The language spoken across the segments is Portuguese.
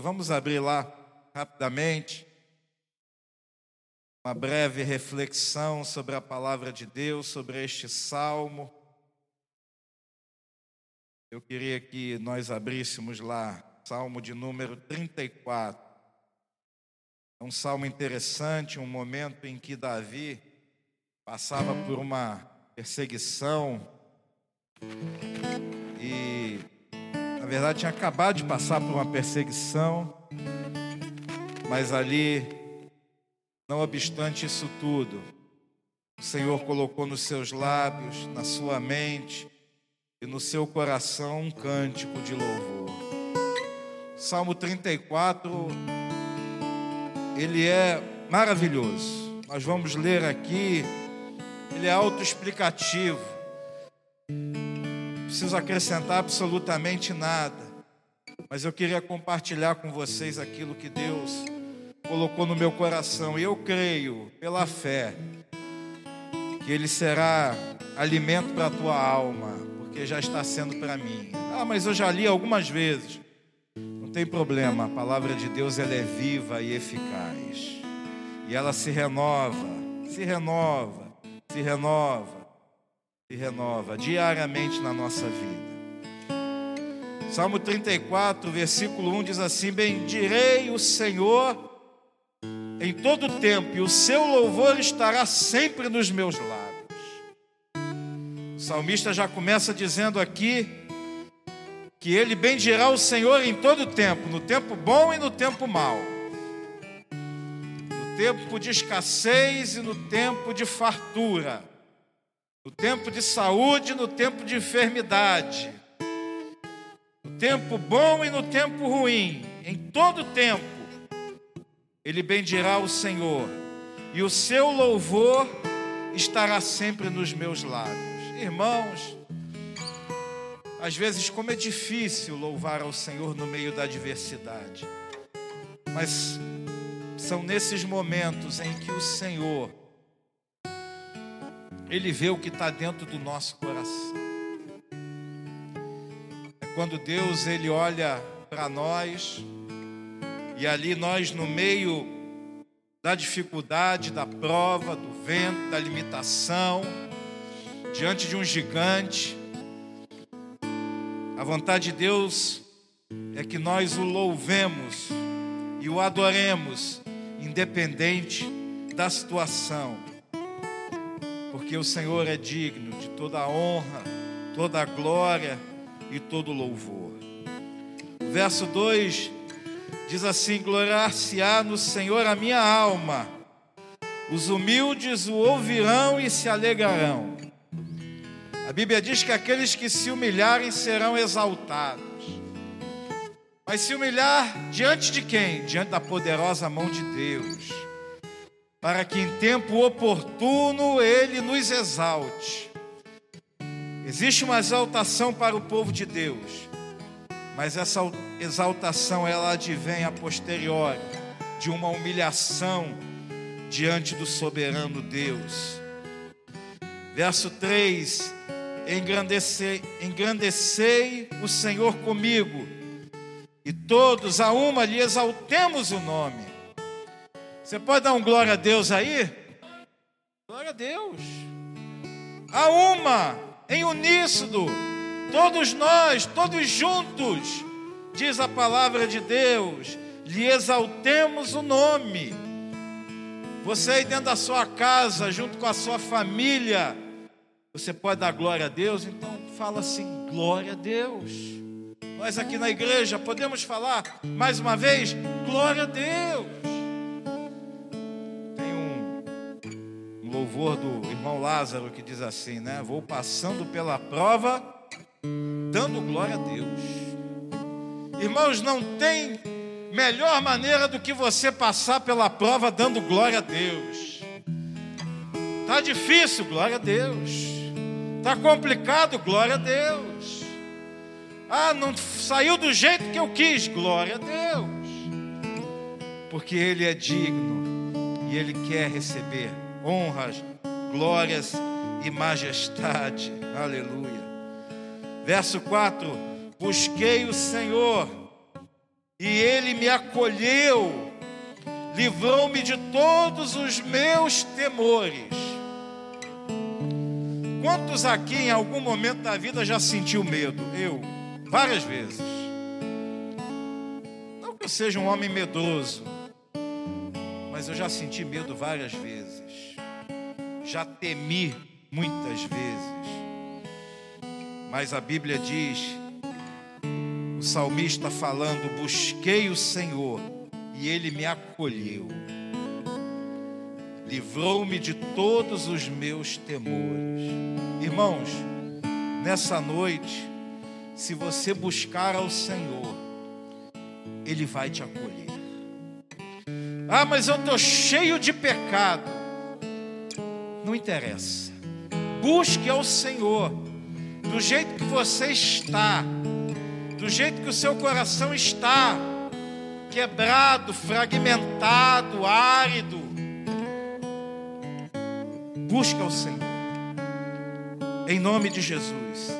Vamos abrir lá rapidamente uma breve reflexão sobre a palavra de Deus, sobre este salmo. Eu queria que nós abríssemos lá, salmo de número 34. É um salmo interessante, um momento em que Davi passava por uma perseguição e, verdade, tinha acabado de passar por uma perseguição, mas ali não obstante isso tudo, o Senhor colocou nos seus lábios, na sua mente e no seu coração um cântico de louvor. Salmo 34, ele é maravilhoso. Nós vamos ler aqui, ele é autoexplicativo. Preciso acrescentar absolutamente nada, mas eu queria compartilhar com vocês aquilo que Deus colocou no meu coração. Eu creio, pela fé, que ele será alimento para a tua alma, porque já está sendo para mim. Ah, mas eu já li algumas vezes. Não tem problema, a palavra de Deus ela é viva e eficaz. E ela se renova, se renova, se renova, se renova diariamente na nossa vida. Salmo 34, versículo 1 diz assim: Bendirei o Senhor em todo tempo, e o seu louvor estará sempre nos meus lábios. O salmista já começa dizendo aqui que ele bendirá o Senhor em todo tempo, no tempo bom e no tempo mau, no tempo de escassez e no tempo de fartura, no tempo de saúde no tempo de enfermidade, no tempo bom e no tempo ruim, em todo tempo ele bendirá o Senhor, e o seu louvor estará sempre nos meus lábios. Irmãos, às vezes, como é difícil louvar ao Senhor no meio da adversidade, mas são nesses momentos em que o Senhor, Ele vê o que está dentro do nosso coração. É quando Deus, Ele olha para nós, e ali nós, no meio da dificuldade, da prova, do vento, da limitação, diante de um gigante, a vontade de Deus é que nós o louvemos e o adoremos, independente da situação, porque o Senhor é digno de toda a honra, toda a glória e todo o louvor. O verso 2 Diz assim: Gloriar-se-á no Senhor a minha alma, os humildes o ouvirão e se alegrarão. A Bíblia diz que aqueles que se humilharem serão exaltados. Mas se humilhar diante de quem? Diante da poderosa mão de Deus, para que em tempo oportuno Ele nos exalte. Existe uma exaltação para o povo de Deus mas essa exaltação ela advém a posteriori de uma humilhação diante do soberano Deus. Verso 3: Engrandecei, engrandecei o Senhor comigo, e todos a uma lhe exaltemos o nome. Você pode dar um glória a Deus aí? Glória a Deus. A uma, em uníssono Todos nós, todos juntos, diz a palavra de Deus, lhe exaltemos o nome. Você aí dentro da sua casa, junto com a sua família, você pode dar glória a Deus? Então fala assim: glória a Deus. Nós aqui na igreja podemos falar mais uma vez: glória a Deus. Louvor do irmão Lázaro que diz assim, né? Vou passando pela prova dando glória a Deus. Irmãos, não tem melhor maneira do que você passar pela prova dando glória a Deus. Tá difícil, glória a Deus. Tá complicado, glória a Deus. Ah, não saiu do jeito que eu quis, glória a Deus. Porque ele é digno e ele quer receber honras, glórias e majestade. Aleluia. Verso 4: Busquei o Senhor e ele me acolheu, livrou-me de todos os meus temores. Quantos aqui em algum momento da vida já sentiu medo? Eu, várias vezes. Não que eu seja um homem medroso, mas eu já senti medo várias vezes. Já temi muitas vezes. Mas a Bíblia diz, o salmista falando: Busquei o Senhor e ele me acolheu, livrou-me de todos os meus temores. Irmãos, nessa noite, se você buscar ao Senhor, Ele vai te acolher. Ah, mas eu estou cheio de pecado. Não interessa. Busque ao Senhor, do jeito que você está, do jeito que o seu coração está, quebrado, fragmentado, árido. Busque ao Senhor, em nome de Jesus.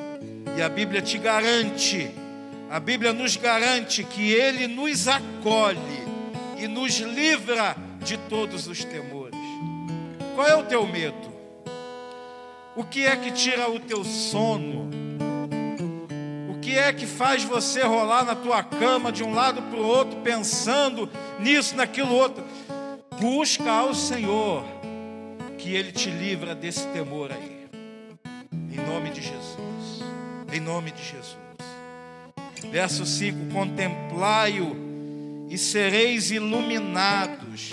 E a Bíblia te garante, a Bíblia nos garante que Ele nos acolhe e nos livra de todos os temores. Qual é o teu medo? O que é que tira o teu sono? O que é que faz você rolar na tua cama de um lado para o outro, pensando nisso, naquilo outro? Busca ao Senhor, que Ele te livra desse temor aí. Em nome de Jesus. Em nome de Jesus. Verso 5: Contemplai-o e sereis iluminados,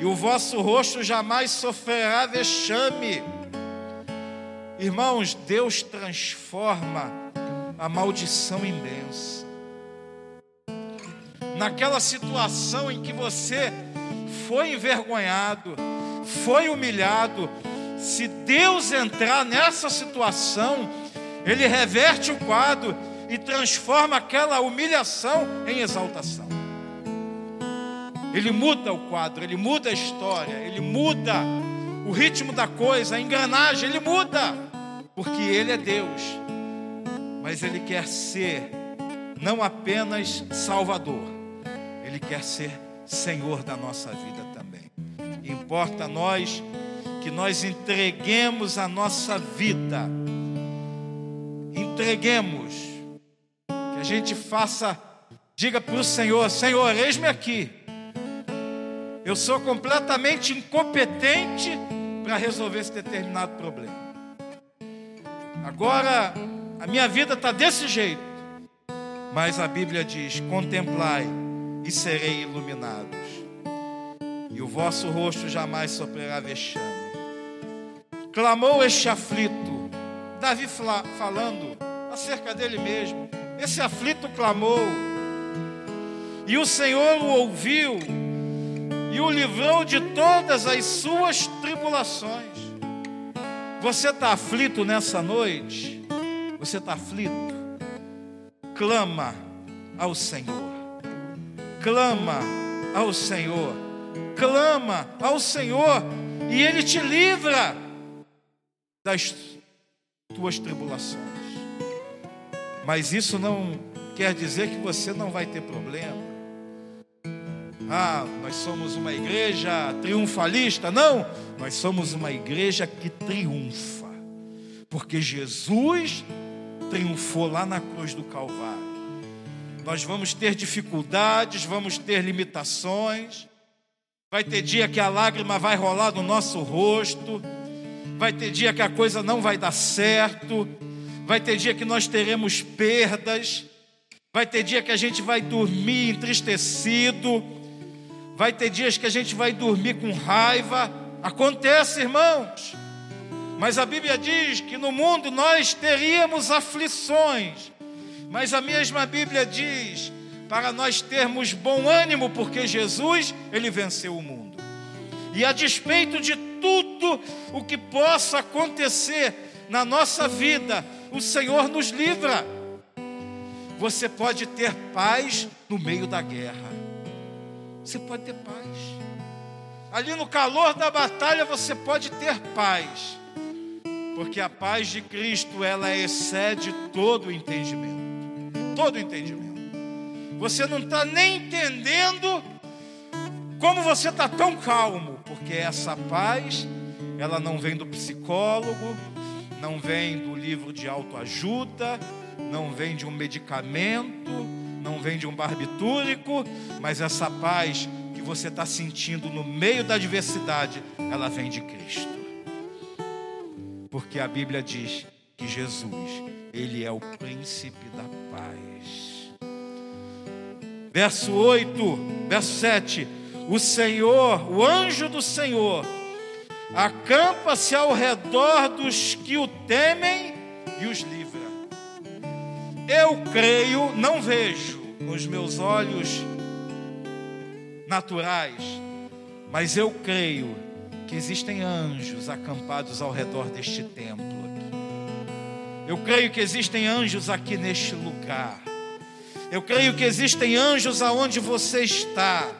e o vosso rosto jamais sofrerá vexame. Irmãos, Deus transforma a maldição em bênção. Naquela situação em que você foi envergonhado, foi humilhado, se Deus entrar nessa situação, Ele reverte o quadro e transforma aquela humilhação em exaltação. Ele muda o quadro, ele muda a história, ele muda o ritmo da coisa, a engrenagem, ele muda, porque ele é Deus. Mas ele quer ser não apenas Salvador, ele quer ser Senhor da nossa vida também. Importa a nós que nós entreguemos a nossa vida, entreguemos, que a gente faça, diga para o Senhor: Senhor, eis-me aqui eu sou completamente incompetente para resolver esse determinado problema. Agora, a minha vida está desse jeito. Mas a Bíblia diz: contemplai e serei iluminados, e o vosso rosto jamais sofrerá vexame. Clamou este aflito, Davi falando acerca dele mesmo. Esse aflito clamou, e o Senhor o ouviu e o livrou de todas as suas tribulações. Você está aflito nessa noite? Você está aflito? Clama ao Senhor. Clama ao Senhor. Clama ao Senhor e Ele te livra das tuas tribulações. Mas isso não quer dizer que você não vai ter problema. Ah, nós somos uma igreja triunfalista. Não, nós somos uma igreja que triunfa, porque Jesus triunfou lá na cruz do Calvário. Nós vamos ter dificuldades, vamos ter limitações. Vai ter dia que a lágrima vai rolar no nosso rosto. Vai ter dia que a coisa não vai dar certo. Vai ter dia que nós teremos perdas. Vai ter dia que a gente vai dormir entristecido Vai ter dias que a gente vai dormir com raiva. Acontece, irmãos. Mas a Bíblia diz que no mundo nós teríamos aflições. Mas a mesma Bíblia diz para nós termos bom ânimo, porque Jesus, ele venceu o mundo. E a despeito de tudo o que possa acontecer na nossa vida, o Senhor nos livra. Você pode ter paz no meio da guerra você pode ter paz. Ali no calor da batalha você pode ter paz. Porque a paz de Cristo, ela excede todo o entendimento. Todo o entendimento. Você não está nem entendendo como você está tão calmo, porque essa paz, ela não vem do psicólogo, não vem do livro de autoajuda, não vem de um medicamento, não vem de um barbitúrico, mas essa paz que você está sentindo no meio da adversidade, ela vem de Cristo. Porque a Bíblia diz que Jesus, Ele é o príncipe da paz. Verso 8, verso 7. O Senhor, o anjo do Senhor, acampa-se ao redor dos que o temem e os livra. Eu creio, não vejo com os meus olhos naturais, mas eu creio que existem anjos acampados ao redor deste templo aqui. Eu creio que existem anjos aqui neste lugar. Eu creio que existem anjos aonde você está.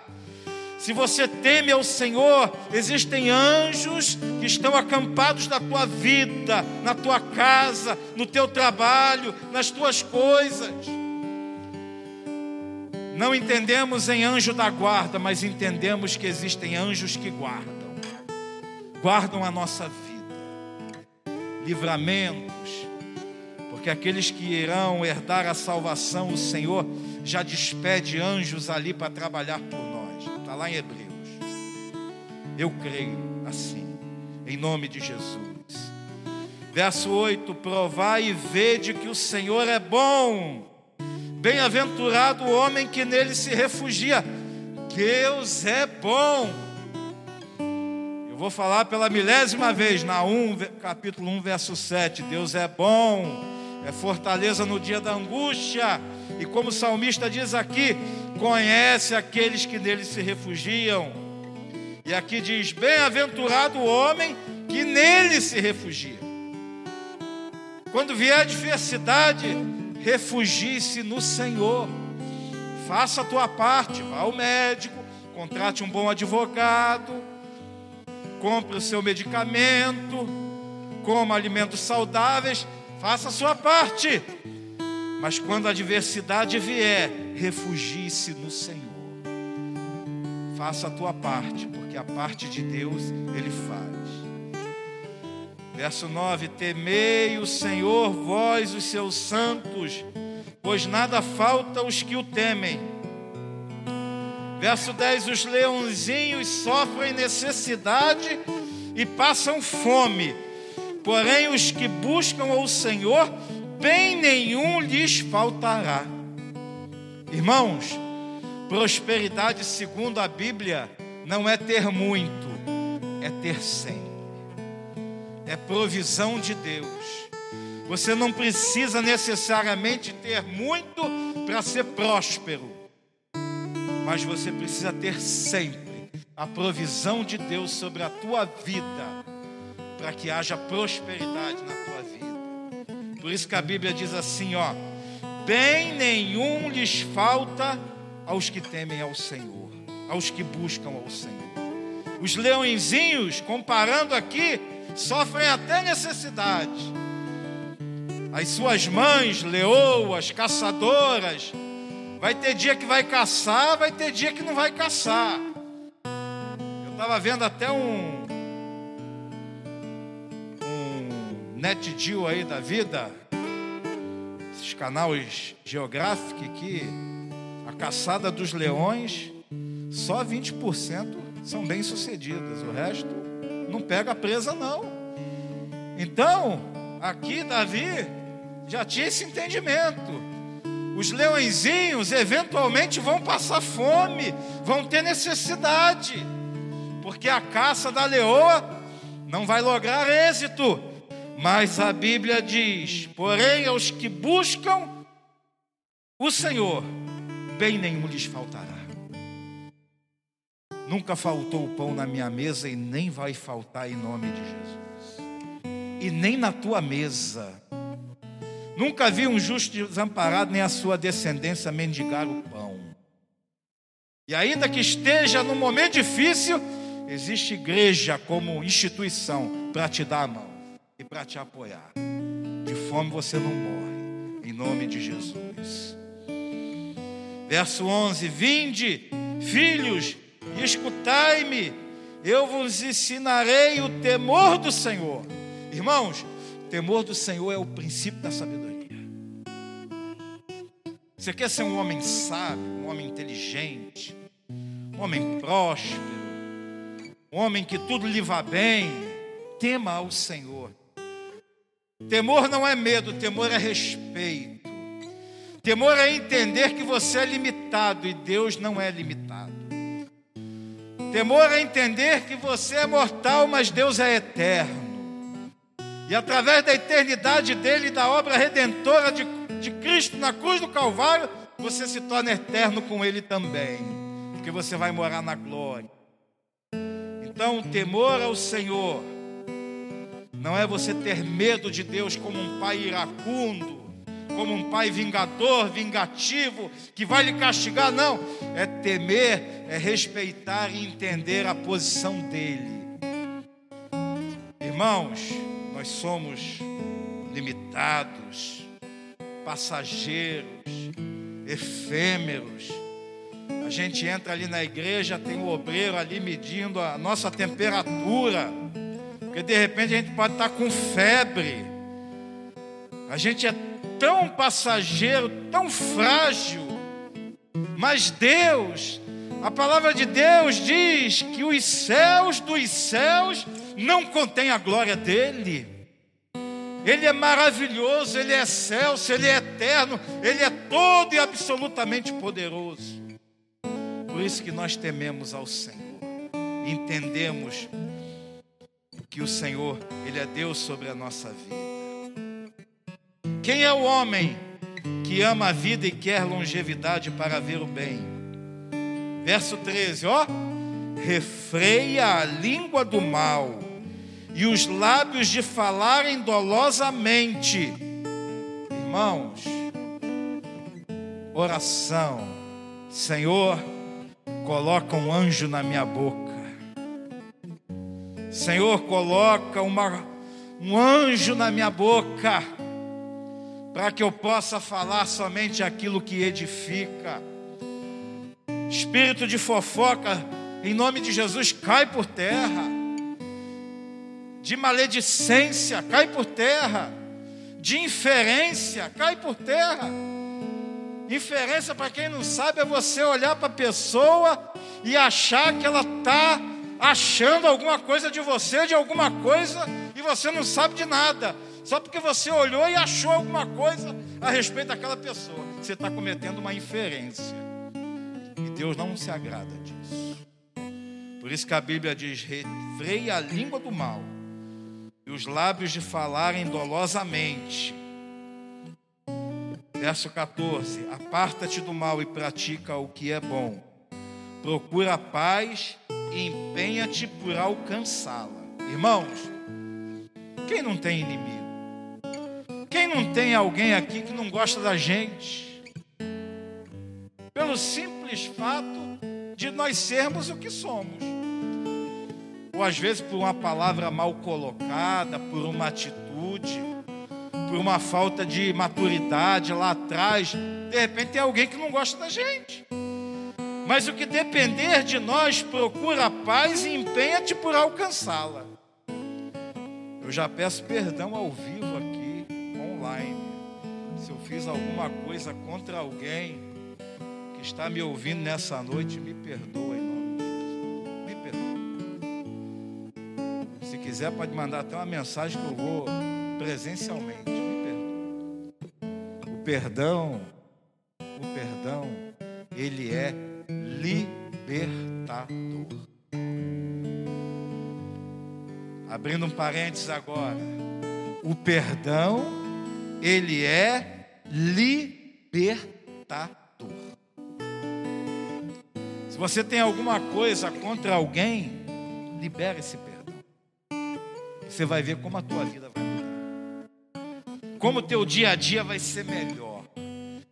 Se você teme ao Senhor, existem anjos que estão acampados na tua vida, na tua casa, no teu trabalho, nas tuas coisas. Não entendemos em anjo da guarda, mas entendemos que existem anjos que guardam. Guardam a nossa vida, livramentos, porque aqueles que irão herdar a salvação, o Senhor já despede anjos ali para trabalhar por Lá em Hebreus. Eu creio assim, em nome de Jesus. Verso 8: Provai e vede que o Senhor é bom. Bem-aventurado o homem que nele se refugia. Deus é bom. Eu vou falar pela milésima vez, na 1, capítulo 1, verso 7. Deus é bom, é fortaleza no dia da angústia. E como o salmista diz aqui, conhece aqueles que nele se refugiam. E aqui diz: Bem-aventurado o homem que nele se refugia. Quando vier a adversidade, refugie-se no Senhor. Faça a tua parte, vá ao médico, contrate um bom advogado, compre o seu medicamento, coma alimentos saudáveis, faça a sua parte. Mas quando a adversidade vier, refugie-se no Senhor. Faça a tua parte, porque a parte de Deus Ele faz. Verso 9: Temei o Senhor, vós, os seus santos, pois nada falta aos que o temem. Verso 10: Os leãozinhos sofrem necessidade e passam fome, porém os que buscam ao Senhor bem nenhum lhes faltará. Irmãos, prosperidade segundo a Bíblia não é ter muito, é ter sempre. É provisão de Deus. Você não precisa necessariamente ter muito para ser próspero, mas você precisa ter sempre a provisão de Deus sobre a tua vida, para que haja prosperidade na tua vida. Por isso que a Bíblia diz assim, ó: bem nenhum lhes falta aos que temem ao Senhor, aos que buscam ao Senhor. Os leõezinhos, comparando aqui, sofrem até necessidade. As suas mães, leoas, caçadoras, vai ter dia que vai caçar, vai ter dia que não vai caçar. Eu estava vendo até um Net Deal aí da vida, esses canais geográficos que a caçada dos leões, só 20% são bem sucedidas, o resto não pega presa não. Então, aqui Davi já tinha esse entendimento. Os leõezinhos eventualmente vão passar fome, vão ter necessidade, porque a caça da leoa não vai lograr êxito. Mas a Bíblia diz: porém, aos que buscam o Senhor, bem nenhum lhes faltará. Nunca faltou o pão na minha mesa e nem vai faltar em nome de Jesus. E nem na tua mesa. Nunca vi um justo desamparado, nem a sua descendência mendigar o pão. E ainda que esteja num momento difícil, existe igreja como instituição para te dar a mão e para te apoiar. De fome você não morre, em nome de Jesus. Verso 11: Vinde, filhos, e escutai-me, eu vos ensinarei o temor do Senhor. Irmãos, o temor do Senhor é o princípio da sabedoria. Você quer ser um homem sábio, um homem inteligente, um homem próspero, um homem que tudo lhe vá bem? Tema ao Senhor. Temor não é medo, temor é respeito. Temor é entender que você é limitado e Deus não é limitado. Temor é entender que você é mortal, mas Deus é eterno. E através da eternidade dele e da obra redentora de de Cristo na cruz do Calvário, você se torna eterno com Ele também, porque você vai morar na glória. Então, temor ao Senhor não é você ter medo de Deus como um pai iracundo, como um pai vingador, vingativo, que vai lhe castigar, não. É temer, é respeitar e entender a posição dele. Irmãos, nós somos limitados passageiros, efêmeros. A gente entra ali na igreja, tem o um obreiro ali medindo a nossa temperatura, porque de repente a gente pode estar com febre. A gente é tão passageiro, tão frágil, mas Deus, a palavra de Deus diz que os céus dos céus não contêm a glória dele. Ele é maravilhoso, Ele é excelso, Ele é eterno, Ele é todo e absolutamente poderoso. Por isso que nós tememos ao Senhor, entendemos que o Senhor, Ele é Deus sobre a nossa vida. Quem é o homem que ama a vida e quer longevidade para ver o bem? Verso 13, ó. Refreia a língua do mal e os lábios de falarem dolosamente. Irmãos, oração. Senhor, coloca um anjo na minha boca. Senhor, coloca uma, um anjo na minha boca, para que eu possa falar somente aquilo que edifica. Espírito de fofoca, em nome de Jesus, cai por terra de maledicência, cai por terra, de inferência, cai por terra. Inferência, para quem não sabe, é você olhar para a pessoa e achar que ela está achando alguma coisa de você, de alguma coisa, e você não sabe de nada, só porque você olhou e achou alguma coisa a respeito daquela pessoa. Você está cometendo uma inferência, e Deus não se agrada disso. Por isso que a Bíblia diz: refreia a língua do mal e os lábios de falarem dolosamente. Verso 14: Aparta-te do mal e pratica o que é bom. Procura a paz e empenha-te por alcançá-la. Irmãos, quem não tem inimigo? Quem não tem alguém aqui que não gosta da gente? Pelo simples fato de nós sermos o que somos ou às vezes por uma palavra mal colocada, por uma atitude, por uma falta de maturidade lá atrás. De repente tem alguém que não gosta da gente. Mas o que depender de nós, procura a paz e empenha-te por alcançá-la. Eu já peço perdão ao vivo aqui, online. Se eu fiz alguma coisa contra alguém que está me ouvindo nessa noite, me perdoe. quiser, pode mandar até uma mensagem que eu vou presencialmente. Me perdoe. O perdão, o perdão, ele é libertador. Abrindo um parênteses agora. O perdão, ele é libertador. Se você tem alguma coisa contra alguém, libere esse perdão você vai ver como a tua vida vai mudar. Como o teu dia a dia vai ser melhor.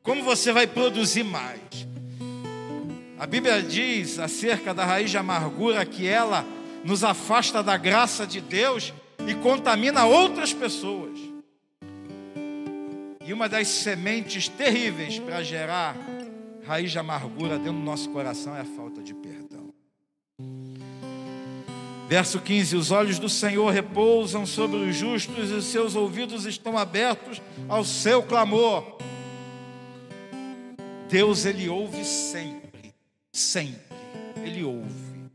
Como você vai produzir mais. A Bíblia diz acerca da raiz de amargura que ela nos afasta da graça de Deus e contamina outras pessoas. E uma das sementes terríveis para gerar raiz de amargura dentro do nosso coração é a falta de perdão. Verso 15: Os olhos do Senhor repousam sobre os justos e seus ouvidos estão abertos ao seu clamor. Deus, Ele ouve sempre, sempre, Ele ouve.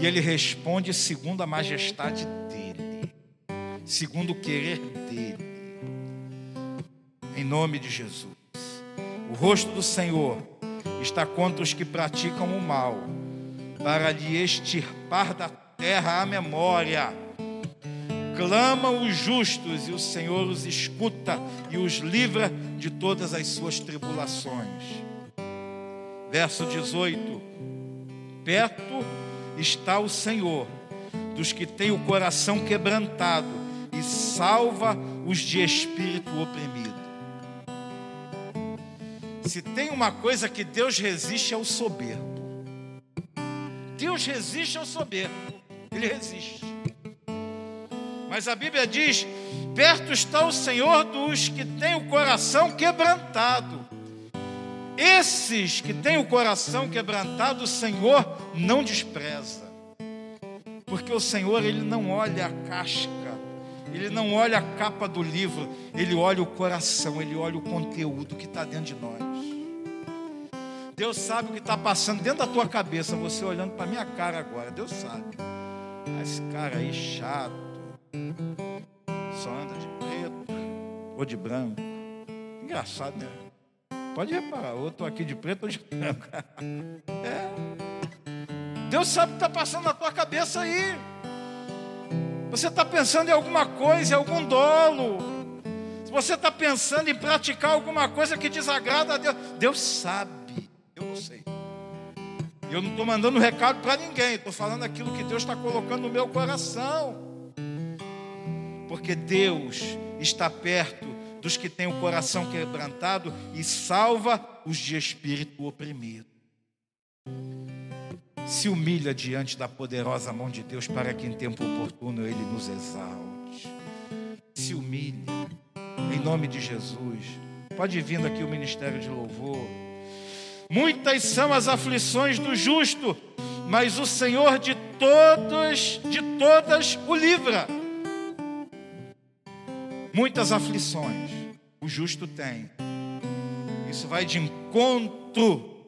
E Ele responde segundo a majestade dEle, segundo o querer dEle. Em nome de Jesus. O rosto do Senhor está contra os que praticam o mal, para lhe extirpar da terra a memória. Clamam os justos e o Senhor os escuta e os livra de todas as suas tribulações. Verso 18: Perto está o Senhor dos que têm o coração quebrantado e salva os de espírito oprimido. Se tem uma coisa que Deus resiste é o soberbo. Deus resiste ao soberbo. Ele resiste. Mas a Bíblia diz: perto está o Senhor dos que têm o coração quebrantado. Esses que têm o coração quebrantado, o Senhor não despreza. Porque o Senhor, Ele não olha a casca, Ele não olha a capa do livro, Ele olha o coração, Ele olha o conteúdo que está dentro de nós. Deus sabe o que está passando dentro da tua cabeça, você olhando para minha cara agora. Deus sabe. Ah, esse cara aí chato, só anda de preto ou de branco. Engraçado, né? Pode reparar, ou estou aqui de preto ou de branco. É. Deus sabe o que está passando na tua cabeça aí. Você está pensando em alguma coisa, em algum dolo. Se você está pensando em praticar alguma coisa que desagrada a Deus, Deus sabe. Eu não sei. Eu não estou mandando recado para ninguém, estou falando aquilo que Deus está colocando no meu coração. Porque Deus está perto dos que têm o coração quebrantado e salva os de espírito oprimido. Se humilha diante da poderosa mão de Deus para que em tempo oportuno Ele nos exalte. Se humilha, em nome de Jesus. Pode vir aqui o ministério de louvor. Muitas são as aflições do justo, mas o Senhor de todas, de todas o livra. Muitas aflições o justo tem. Isso vai de encontro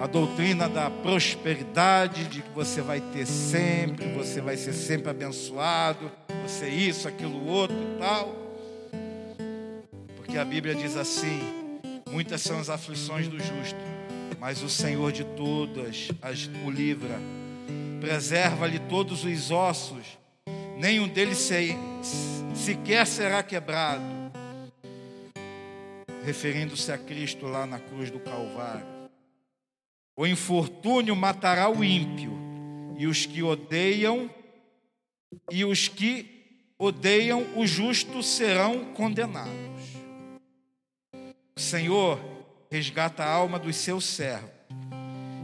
à doutrina da prosperidade, de que você vai ter sempre, você vai ser sempre abençoado, você isso, aquilo outro e tal. Porque a Bíblia diz assim: Muitas são as aflições do justo, mas o Senhor de todas as o livra. Preserva-lhe todos os ossos, nenhum deles se, sequer será quebrado. Referindo-se a Cristo lá na cruz do Calvário. O infortúnio matará o ímpio, e os que odeiam, e os que odeiam o justo serão condenados. O Senhor resgata a alma dos seus servos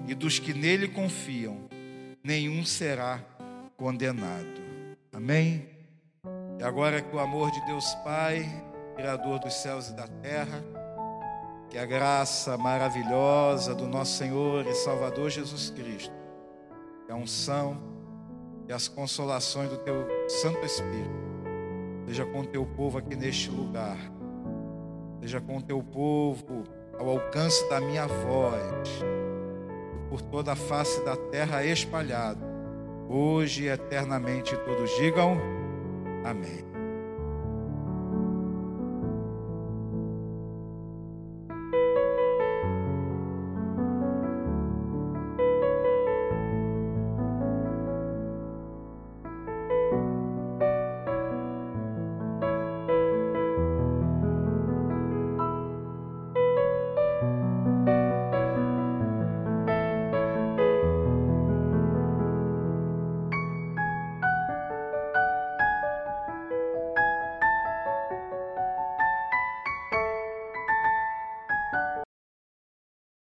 e dos que nele confiam, nenhum será condenado. Amém? E agora que o amor de Deus Pai, Criador dos céus e da terra, que a graça maravilhosa do nosso Senhor e Salvador Jesus Cristo, que a unção e as consolações do Teu Santo Espírito, seja com o Teu povo aqui neste lugar seja com o teu povo, ao alcance da minha voz, por toda a face da terra espalhado, hoje e eternamente. Todos digam amém.